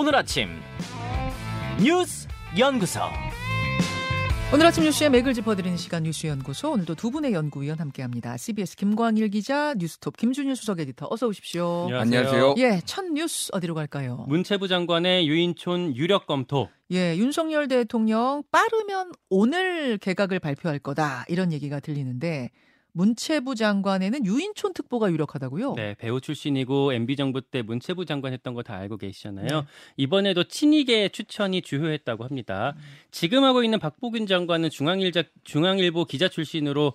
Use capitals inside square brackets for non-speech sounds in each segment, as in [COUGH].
오늘 아침 뉴스 연구소. 오늘 아침 뉴스의 맥을 짚어드리는 시간 뉴스연구소 오늘도 두 분의 연구위원 함께합니다. CBS 김광일 기자, 뉴스톱 김준일 수석 에디터 어서 오십시오. 안녕하세요. 예, 첫 뉴스 어디로 갈까요? 문체부 장관의 유인촌 유력 검토. 예, 윤석열 대통령 빠르면 오늘 개각을 발표할 거다 이런 얘기가 들리는데 문체부 장관에는 유인촌 특보가 유력하다고요? 네, 배우 출신이고 MB 정부 때 문체부 장관 했던 거 다 알고 계시잖아요. 네. 이번에도 친이계 추천이 주요했다고 합니다. 지금 하고 있는 박보균 장관은 중앙일자, 중앙일보 기자 출신으로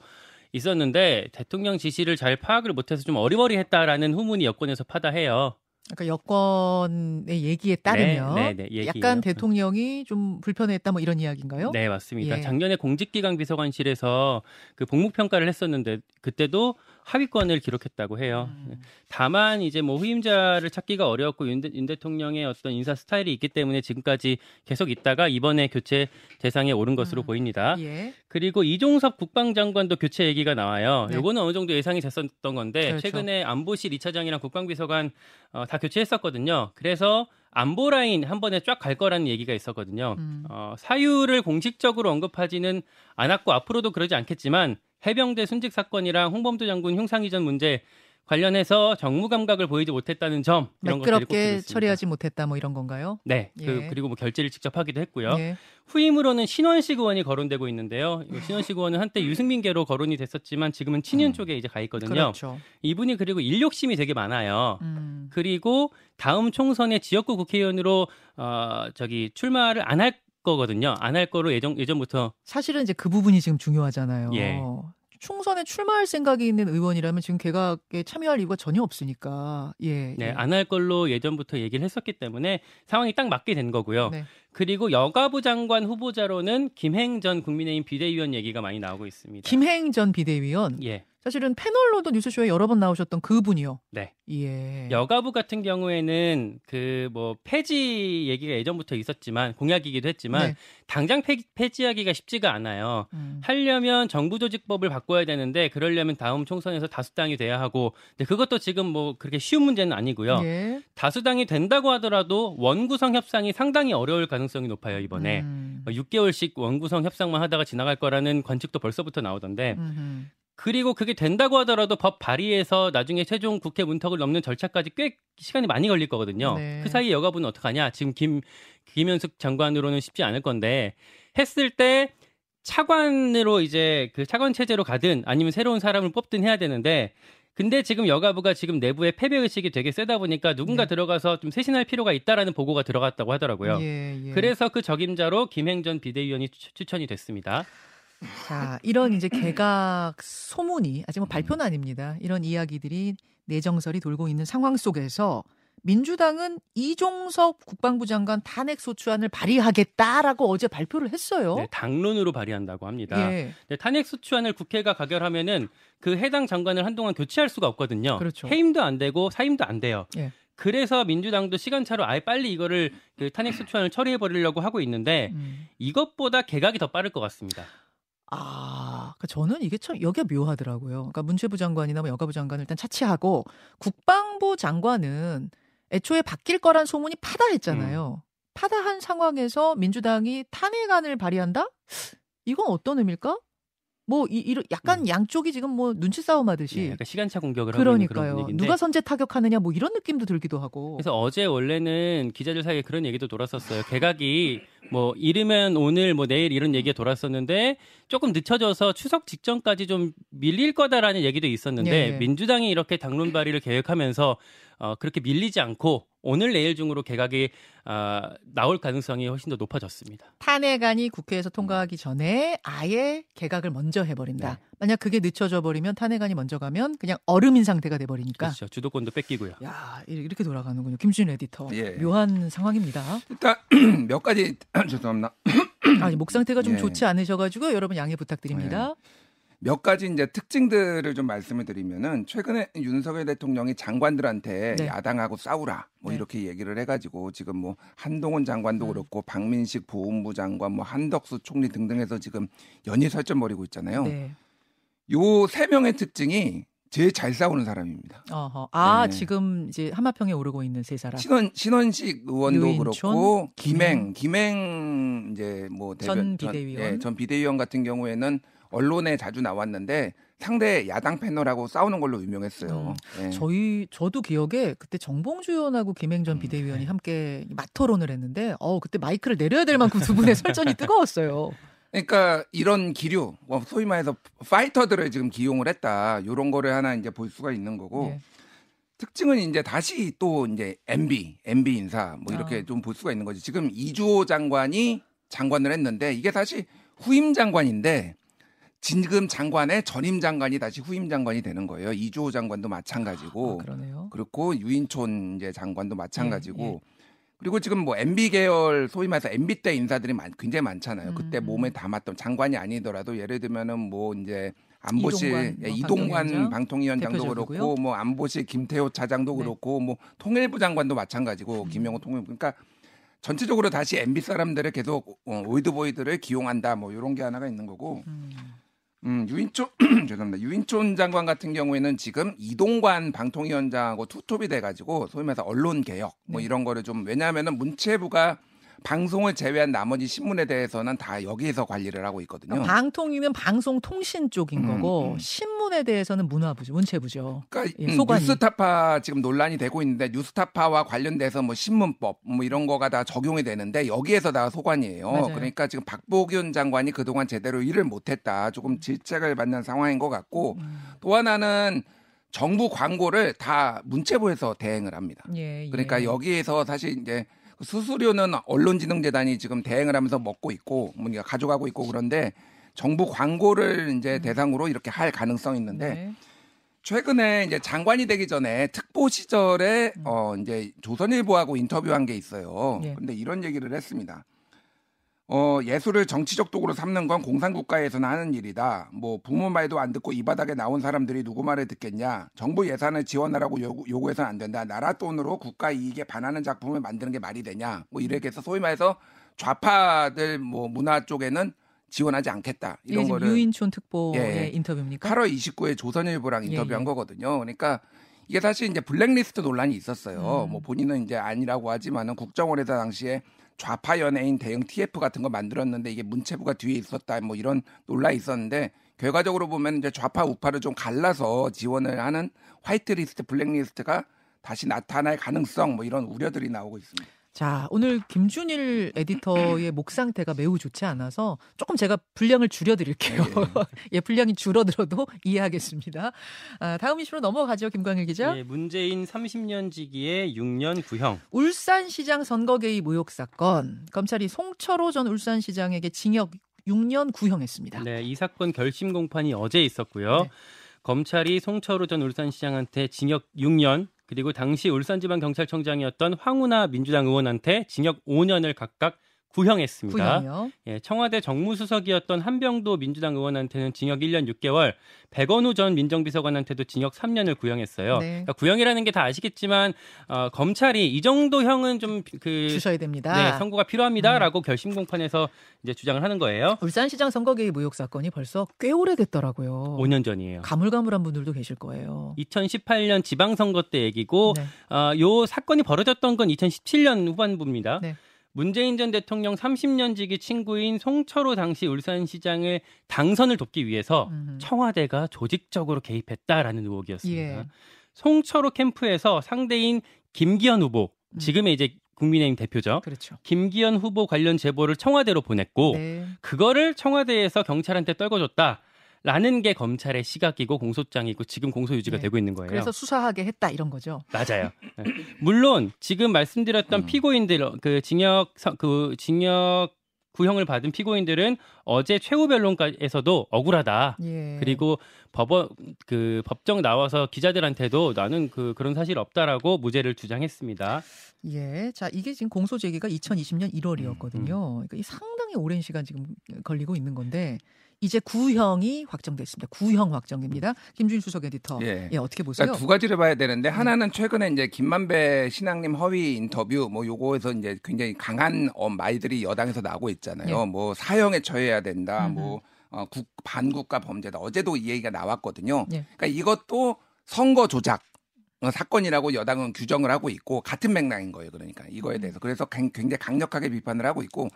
있었는데 대통령 지시를 잘 파악을 못해서 좀 어리버리했다라는 후문이 여권에서 파다해요. 그러니까 여권의 얘기에 따르면 네, 네, 네. 약간 대통령이 좀 불편했다 뭐 이런 이야기인가요? 네, 맞습니다. 예. 작년에 공직기강 비서관실에서 그 복무 평가를 했었는데 그때도 하위권을 기록했다고 해요. 음. 다만 이제 뭐 후임자를 찾기가 어려웠고 윤, 대, 윤 대통령의 어떤 인사 스타일이 있기 때문에 지금까지 계속 있다가 이번에 교체 대상에 오른 것으로 음. 보입니다. 예. 그리고 이종섭 국방장관도 교체 얘기가 나와요. 네. 요거는 어느 정도 예상이 됐었던 건데 그렇죠. 최근에 안보실 2차장이랑 국방비서관 어, 다 교체했었거든요. 그래서 안보 라인 한 번에 쫙 갈 거라는 얘기가 있었거든요. 음. 어, 사유를 공식적으로 언급하지는 않았고 앞으로도 그러지 않겠지만 해병대 순직 사건이랑 홍범도 장군 흉상 이전 문제 관련해서 정무 감각을 보이지 못했다는 점 이런 매끄럽게. 처리하지 못했다 뭐 이런 건가요? 네, 예. 그, 그리고 뭐 결재를 직접 하기도 했고요. 예. 후임으로는 신원식 의원이 거론되고 있는데요. 이 신원식 의원은 한때 유승민계로 거론이 됐었지만 지금은 친윤 쪽에 이제 가 있거든요. 음. 그렇죠. 이분이 그리고 인력심이 되게 많아요. 음. 그리고 다음 총선에 지역구 국회의원으로 어 저기 출마를 안 할 거거든요. 안 할 거로 예전 예전부터 사실은 이제 그 부분이 지금 중요하잖아요. 예. 총선에 출마할 생각이 있는 의원이라면 지금 개각에 참여할 이유가 전혀 없으니까. 예. 네, 예. 안할 걸로 예전부터 얘기를 했었기 때문에 상황이 딱 맞게 된 거고요. 네. 그리고 여가부 장관 후보자로는 김행 전 국민의힘 비대위원 얘기가 많이 나오고 있습니다. 김행 전 비대위원. 예. 사실은 패널로도 뉴스쇼에 여러 번 나오셨던 그분이요. 네. 예. 여가부 같은 경우에는 그 뭐 폐지 얘기가 예전부터 있었지만 공약이기도 했지만 네. 당장 폐, 폐지 하기가 쉽지가 않아요. 음. 하려면 정부 조직법을 바꿔야 되는데 그러려면 다음 총선에서 다수당이 돼야 하고 근데 그것도 지금 뭐 그렇게 쉬운 문제는 아니고요. 예. 다수당이 된다고 하더라도 원구성 협상이 상당히 어려울 가능성이 높아요 이번에 음. 6개월씩 원구성 협상만 하다가 지나갈 거라는 관측도 벌써부터 나오던데 음흠. 그리고 그게 된다고 하더라도 법 발의해서 나중에 최종 국회 문턱을 넘는 절차까지 꽤 시간이 많이 걸릴 거거든요. 네. 그 사이에 여가부는 어떡하냐? 지금 김 김현숙 장관으로는 쉽지 않을 건데 했을 때 차관으로 이제 그 차관 체제로 가든 아니면 새로운 사람을 뽑든 해야 되는데 근데 지금 여가부가 지금 내부에 패배 의식이 되게 세다 보니까 누군가 네. 들어가서 좀 쇄신할 필요가 있다라는 보고가 들어갔다고 하더라고요. 예, 예. 그래서 그 적임자로 김행전 비대위원이 추- 추천이 됐습니다. 자, 이런 이제 개각 소문이 아직 뭐 발표는 아닙니다. 이런 이야기들이 내정설이 돌고 있는 상황 속에서 민주당은 이종섭 국방부 장관 탄핵 소추안을 발의하겠다라고 어제 발표를 했어요. 네, 당론으로 발의한다고 합니다. 예. 네, 탄핵 소추안을 국회가 가결하면은 그 해당 장관을 한동안 교체할 수가 없거든요. 그렇죠. 해임도 안 되고 사임도 안 돼요. 예. 그래서 민주당도 시간차로 아예 빨리 이거를 그 탄핵 소추안을 처리해 버리려고 하고 있는데 음. 이것보다 개각이 더 빠를 것 같습니다. 아, 그 저는 이게 참 여기가 묘하더라고요. 그러니까 문체부 장관이나 뭐 여가부 장관을 일단 차치하고 국방부 장관은 애초에 바뀔 거란 소문이 파다했잖아요. 음. 파다한 상황에서 민주당이 탄핵안을 발의한다? 이건 어떤 의미일까? 뭐 이, 이런 약간 양쪽이 지금 뭐 눈치 싸움 하듯이 네, 약간 시간차 공격을 하고 있는 그런 그러니까요. 누가 선제 타격하느냐 뭐 이런 느낌도 들기도 하고. 그래서 어제 원래는 기자들 사이에 그런 얘기도 돌았었어요. 개각이 뭐 이르면 오늘 뭐 내일 이런 얘기가 돌았었는데 조금 늦춰져서 추석 직전까지 좀 밀릴 거다라는 얘기도 있었는데 예, 예. 민주당이 이렇게 당론 발의를 계획하면서 어, 그렇게 밀리지 않고 오늘 내일 중으로 개각이 아, 나올 가능성이 훨씬 더 높아졌습니다. 탄핵안이 국회에서 통과하기 전에 아예 개각을 먼저 해버린다. 네. 만약 그게 늦춰져 버리면 탄핵안이 먼저 가면 그냥 얼음인 상태가 돼버리니까. 그렇죠. 주도권도 뺏기고요. 야 이렇게 돌아가는군요. 김준 에디터. 예. 묘한 상황입니다. 일단 [CLEARS THROAT] 몇 가지 [CLEARS THROAT] 죄송합니다. [CLEARS THROAT] 아니 목 상태가 좀 예. 좋지 않으셔가지고 여러분 양해 부탁드립니다. 몇 가지 이제 특징들을 좀 말씀을 드리면은 최근에 윤석열 대통령이 장관들한테 네. 야당하고 싸우라 뭐 네. 이렇게 얘기를 해가지고 지금 뭐 한동훈 장관도 음. 그렇고 박민식 보훈부 장관 뭐 한덕수 총리 등등해서 지금 연이 설전 벌이고 있잖아요. 네. 요세 명의 특징이 제일 잘 싸우는 사람입니다. 어허. 아, 네. 지금 이제 한마평에 오르고 있는 세 사람. 신원 신원식 의원도 유인촌, 그렇고 김행. 김행 이제 뭐전 대변 비대위원. 전, 예, 전 비대위원 같은 경우에는 언론에 자주 나왔는데 상대 야당 패널하고 싸우는 걸로 유명했어요. 예. 음. 저희 저도 기억에 그때 정봉주 의원하고 김행전 음, 비대위원이 네. 함께 맞토론을 했는데 어 그때 마이크를 내려야 될 만큼 두 분의 설전이 뜨거웠어요. 그러니까 이런 기류, 뭐 소위 말해서 파이터들을 지금 기용을 했다. 이런 거를 하나 이제 볼 수가 있는 거고 예. 특징은 이제 다시 또 이제 MB, MB 인사 뭐 이렇게 아. 좀볼 수가 있는 거지. 지금 이주호 장관이 장관을 했는데 이게 사실 후임 장관인데 지금 장관의 전임 장관이 다시 후임 장관이 되는 거예요. 이주호 장관도 마찬가지고 아, 그러네요. 그렇고 유인촌 이제 장관도 마찬가지고 예, 예. 그리고 지금 뭐 MB 계열 소위 말해서 MB 때 인사들이 많, 굉장히 많잖아요. 그때 음. 몸에 담았던 장관이 아니더라도 예를 들면은 뭐 이제 안보실 이동관, 예, 뭐 이동관 방통위원장, 방통위원장도 대표적이고요. 그렇고 뭐 안보실 김태호 차장도 네. 그렇고 뭐 통일부 장관도 마찬가지고 음. 김영호 통일부 그러니까 전체적으로 다시 MB 사람들을 계속 어, 올드보이들을 기용한다 뭐 이런 게 하나가 있는 거고 음. 음, 유인촌 [CLEARS THROAT] 죄송합니다. 유인촌 장관 같은 경우에는 지금 이동관 방통위원장하고 투톱이 돼가지고 소위 말해서 언론 개혁 뭐 네. 이런 거를 좀 왜냐하면은 문체부가 방송을 제외한 나머지 신문에 대해서는 다 여기에서 관리를 하고 있거든요. 그러니까 방통위는 방송 통신 쪽인 음, 거고 음. 신문에 대해서는 문화부죠, 문체부죠. 그러니까 예, 음. 뉴스타파 지금 논란이 되고 있는데 뉴스타파와 관련돼서 뭐 신문법 뭐 이런 거가 다 적용이 되는데 여기에서 다 소관이에요. 맞아요. 그러니까 지금 박보균 장관이 그동안 제대로 일을 못했다. 조금 질책을 받는 상황인 것 같고 음. 또 하나는 정부 광고를 다 문체부에서 대행을 합니다. 예, 예. 그러니까 여기에서 사실 이제 수수료는 언론진흥재단이 지금 대행을 하면서 먹고 있고 뭐니까 가져가고 있고 그런데 정부 광고를 이제 대상으로 이렇게 할 가능성이 있는데 음. 네. 최근에 이제 장관이 되기 전에 특보 시절에 음. 어 이제 조선일보하고 인터뷰한 게 있어요. 예. 근데 이런 얘기를 했습니다. 어 예술을 정치적 도구로 삼는 건 공산국가에서는 하는 일이다. 뭐 부모 말도 안 듣고 이 바닥에 나온 사람들이 누구 말을 듣겠냐. 정부 예산을 지원하라고 요구, 요구해서는 안 된다. 나라 돈으로 국가 이익에 반하는 작품을 만드는 게 말이 되냐. 뭐 이렇게 해서 소위 말해서 좌파들 뭐 문화 쪽에는 지원하지 않겠다. 이런 거를 유인촌 특보의 예. 인터뷰입니까? 8월 29일 조선일보랑 예, 인터뷰한 예. 거거든요. 그러니까 이게 사실 이제 블랙리스트 논란이 있었어요. 음. 뭐 본인은 이제 아니라고 하지만은 국정원에서 당시에 좌파 연예인 대응 TF 같은 거 만들었는데 이게 문체부가 뒤에 있었다. 뭐 이런 논란이 있었는데 결과적으로 보면 이제 좌파 우파를 좀 갈라서 지원을 하는 화이트리스트, 블랙리스트가 다시 나타날 가능성 뭐 이런 우려들이 나오고 있습니다. 자, 오늘 김준일 에디터의 [CLEARS THROAT] 목 상태가 매우 좋지 않아서 조금 제가 분량을 줄여드릴게요. [LAUGHS] 예, 분량이 줄어들어도 [LAUGHS] 이해하겠습니다. 아, 다음 이슈로 넘어가죠, 김광일 기자. 예, 문재인 30년 지기의 6년 구형. 울산시장 선거 개입 의혹 사건. 검찰이 송철호 전 울산시장에게 징역 6년 구형했습니다. 네, 이 사건 결심 공판이 어제 있었고요. 네. 검찰이 송철우 전 울산시장한테 징역 6년 그리고 당시 울산지방경찰청장이었던 황운하 민주당 의원한테 징역 5년을 각각 구형했습니다. 구형이요. 예, 청와대 정무수석이었던 한병도 민주당 의원한테는 징역 1년 6개월, 백원우 전 민정비서관한테도 징역 3년을 구형했어요. 네. 그러니까 구형이라는 게 다 아시겠지만 어, 검찰이 이 정도 형은 좀그 주셔야 됩니다. 네, 선고가 필요합니다라고 결심 공판에서 이제 주장을 하는 거예요. 울산시장 선거 개입 의혹 사건이 벌써 꽤 오래됐더라고요. 5년 전이에요. 가물가물한 분들도 계실 거예요. 2018년 지방선거 때 얘기고 네. 어, 요 사건이 벌어졌던 건 2017년 후반부입니다. 네. 문재인 전 대통령 30년 지기 친구인 송철호 당시 울산시장을 당선을 돕기 위해서 음흠. 청와대가 조직적으로 개입했다라는 의혹이었습니다. 예. 송철호 캠프에서 상대인 김기현 후보, 음. 지금의 이제 국민의힘 대표죠. 그렇죠. 김기현 후보 관련 제보를 청와대로 보냈고 네. 그거를 청와대에서 경찰한테 떨궈줬다. 라는 게 검찰의 시각이고 공소장이고 지금 공소 유지가 네. 되고 있는 거예요. 그래서 수사하게 했다 이런 거죠. 맞아요. 네. 물론 지금 말씀드렸던 음. 피고인들 그 징역 서- 그 징역 구형을 받은 피고인들은 어제 최후 변론에서도 억울하다. 예. 그리고 법원 그 법정 나와서 기자들한테도 나는 그 그런 사실 없다라고 무죄를 주장했습니다. 예. 자, 이게 지금 공소 제기가 2020년 1월이었거든요. 음, 그러니까 이 상당히 오랜 시간 지금 걸리고 있는 건데 이제 구형이 확정됐습니다. 구형 확정입니다. 김준 수석 에디터. 예. 예. 어떻게 보세요? 그러니까 두 가지를 봐야 되는데 네. 하나는 최근에 이제 김만배 신앙님 허위 인터뷰 뭐 요거에서 이제 굉장히 강한 어, 말들이 여당에서 나오고 있잖아요. 네. 뭐 사형에 처해야 된다. 음흠. 뭐 어, 국, 반국가 범죄다. 어제도 이 얘기가 나왔거든요. 예. 그러니까 이것도 선거 조작 어, 사건이라고 여당은 규정을 하고 있고 같은 맥락인 거예요. 그러니까 이거에 대해서 그래서 굉- 굉장히 강력하게 비판을 하고 있고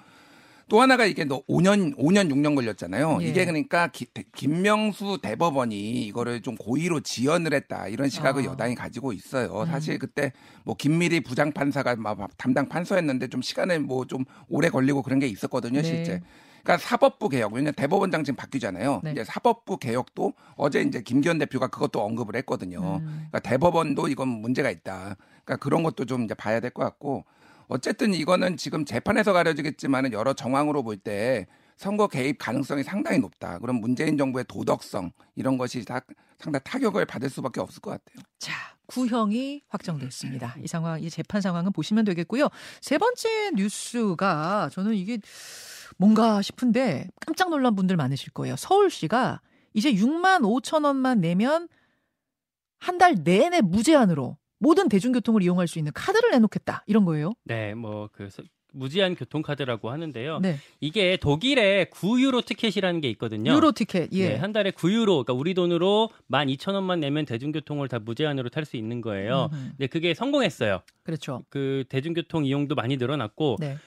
또 하나가 이게 너 5년 5년 6년 걸렸잖아요. 예. 이게 그러니까 기- 김명수 대법원이 이거를 좀 고의로 지연을 했다 이런 시각을 아. 여당이 가지고 있어요. 음. 사실 그때 뭐 김미리 부장 판사가 막 담당 판사였는데 좀 시간에 뭐좀 오래 걸리고 그런 게 있었거든요, 네. 실제. 그러니까 사법부 개혁, 왜냐면 대법원장 지금 바뀌잖아요. 네. 이제 사법부 개혁도 어제 이제 김기현 대표가 그것도 언급을 했거든요. 음. 그러니까 대법원도 이건 문제가 있다. 그러니까 그런 것도 좀 이제 봐야 될 것 같고 어쨌든 이거는 지금 재판에서 가려지겠지만은 여러 정황으로 볼 때 선거 개입 가능성이 상당히 높다. 그럼 문재인 정부의 도덕성 이런 것이 다 상당히 타격을 받을 수밖에 없을 것 같아요. 자, 구형이 확정됐습니다. 이 상황, 이 재판 상황은 보시면 되겠고요. 세 번째 뉴스가 저는 이게 뭔가 싶은데 깜짝 놀란 분들 많으실 거예요. 서울시가 이제 6만 5천 원만 내면 한 달 내내 무제한으로 모든 대중교통을 이용할 수 있는 카드를 내놓겠다. 이런 거예요. 네, 뭐그 무제한 교통카드라고 하는데요. 네. 이게 독일의 9유로 티켓이라는 게 있거든요. 유로 티켓. 예. 네, 한 달에 9유로, 그러니까 우리 돈으로 12,000원만 내면 대중교통을 다 무제한으로 탈 수 있는 거예요. 음흠. 근데 그게 성공했어요. 그렇죠. 그 대중교통 이용도 많이 늘어났고 네.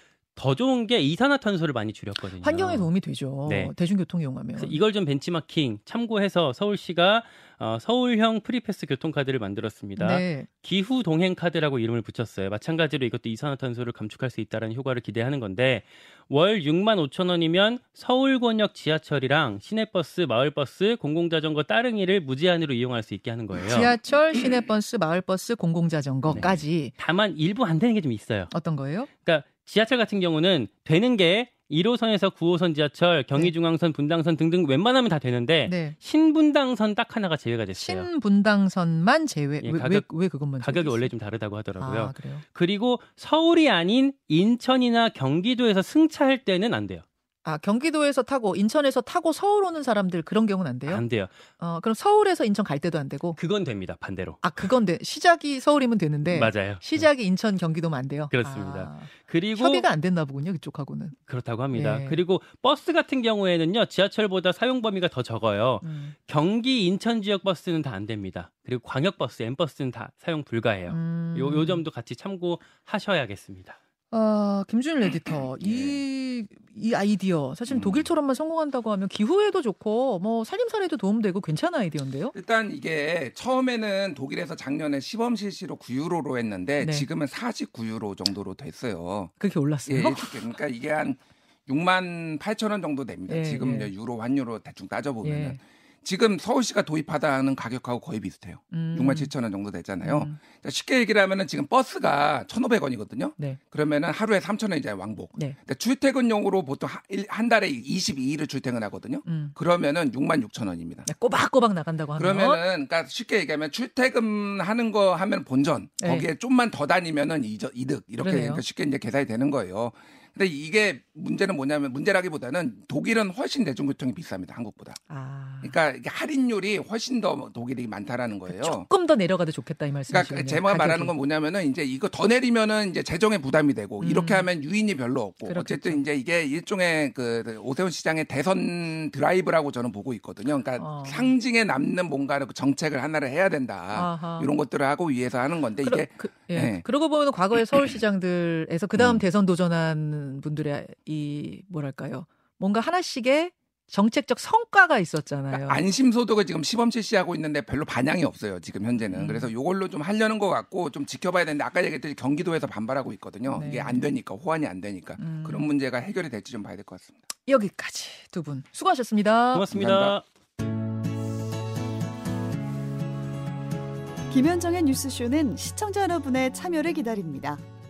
더 좋은 게 이산화탄소를 많이 줄였거든요. 환경에 도움이 되죠. 네. 대중교통 이용하면. 이걸 좀 벤치마킹 참고해서 서울시가 어, 서울형 프리패스 교통카드를 만들었습니다. 네. 기후 동행 카드라고 이름을 붙였어요. 마찬가지로 이것도 이산화탄소를 감축할 수 있다는 효과를 기대하는 건데 월 6만 5천 원이면 서울권역 지하철이랑 시내버스, 마을버스, 공공자전거 따릉이를 무제한으로 이용할 수 있게 하는 거예요. 지하철, 시내버스, 마을버스, 공공자전거까지 다만 일부 안 되는 게 좀 있어요. 어떤 거예요? 그러니까 지하철 같은 경우는 되는 게 1호선에서 9호선 지하철, 경의중앙선, 분당선 등등 웬만하면 다 되는데 네. 신분당선 딱 하나가 제외가 됐어요. 신분당선만 제외. 예, 왜, 가격- 왜, 왜 그것만 가격이? 원래 좀 다르다고 하더라고요. 아, 그래요. 그리고 서울이 아닌 인천이나 경기도에서 승차할 때는 안 돼요. 아, 경기도에서 타고 인천에서 타고 서울 오는 사람들 그런 경우는 안 돼요? 안 돼요. 어, 그럼 서울에서 인천 갈 때도 안 되고. 그건 됩니다. 반대로. 아, 그건 돼. 시작이 서울이면 되는데 맞아요. 시작이 인천 경기도면 안 돼요. 그렇습니다. 아, 그리고 협의가 안 됐나 보군요, 그쪽하고는. 그렇다고 합니다. 예. 그리고 버스 같은 경우에는요. 지하철보다 사용 범위가 더 적어요. 음. 경기 인천 지역 버스는 다 안 됩니다. 그리고 광역 버스, M 버스는 다 사용 불가해요. 음. 요, 요 점도 같이 참고하셔야겠습니다. 어, 김준일 에디터, 이, 이 아이디어, 사실 음. 독일처럼만 성공한다고 하면 기후에도 좋고, 뭐, 살림살이도 도움되고 괜찮은 아이디어인데요? 일단 이게 처음에는 독일에서 작년에 시범 실시로 9유로로 했는데 네. 지금은 49유로 정도로 됐어요. 그렇게 올랐어요? 예, 그러니까 이게 한 6만 8천 원 정도 됩니다. 예, 지금 예. 유로 환율로 대충 따져보면 예. 은 지금 서울시가 도입한다는 가격하고 거의 비슷해요. 음. 6만 7천 원 정도 되잖아요. 음. 자, 쉽게 얘기를 하면은 지금 버스가 1,500원이거든요. 네. 그러면은 하루에 3천 원이잖아요, 왕복. 네. 근데 출퇴근용으로 보통 한 달에 22일을 출퇴근하거든요. 음. 그러면은 6만 6천 원입니다. 꼬박꼬박 나간다고 하면. 그러면은 그러니까 쉽게 얘기하면 출퇴근하는 거 하면 본전 네. 거기에 좀만 더 다니면은 이득 이렇게. 그러니까 쉽게 이제 계산이 되는 거예요. 근데 이게 문제는 뭐냐면 문제라기보다는 독일은 훨씬 대중교통이 비쌉니다 한국보다. 아. 그러니까 이게 할인율이 훨씬 더 독일이 많다라는 거예요. 조금 더 내려가도 좋겠다 이 말씀이시군요. 그러니까 제가 말하는 건 뭐냐면은 이제 이거 더 내리면은 이제 재정에 부담이 되고 음. 이렇게 하면 유인이 별로 없고 그렇겠죠. 어쨌든 이제 이게 일종의 그 오세훈 시장의 대선 드라이브라고 저는 보고 있거든요. 그러니까 어. 상징에 남는 뭔가를 그 정책을 하나를 해야 된다 아하. 이런 것들을 하고 위해서 하는 건데 그러, 이게 그, 예. 예. 그러고 보면 과거에 서울시장들에서 그 다음 음. 대선 도전한 분들의 이 뭐랄까요 뭔가 하나씩의 정책적 성과가 있었잖아요. 그러니까 안심소득을 지금 시범 실시하고 있는데 별로 반향이 없어요 지금 현재는 음. 그래서 이걸로 좀 하려는 것 같고 좀 지켜봐야 되는데 아까 얘기했듯이 경기도에서 반발하고 있거든요 네. 이게 안 되니까 호환이 안 되니까 음. 그런 문제가 해결이 될지 좀 봐야 될 것 같습니다. 여기까지 두 분 수고하셨습니다. 고맙습니다. 김현정의 뉴스쇼는 시청자 여러분의 참여를 기다립니다.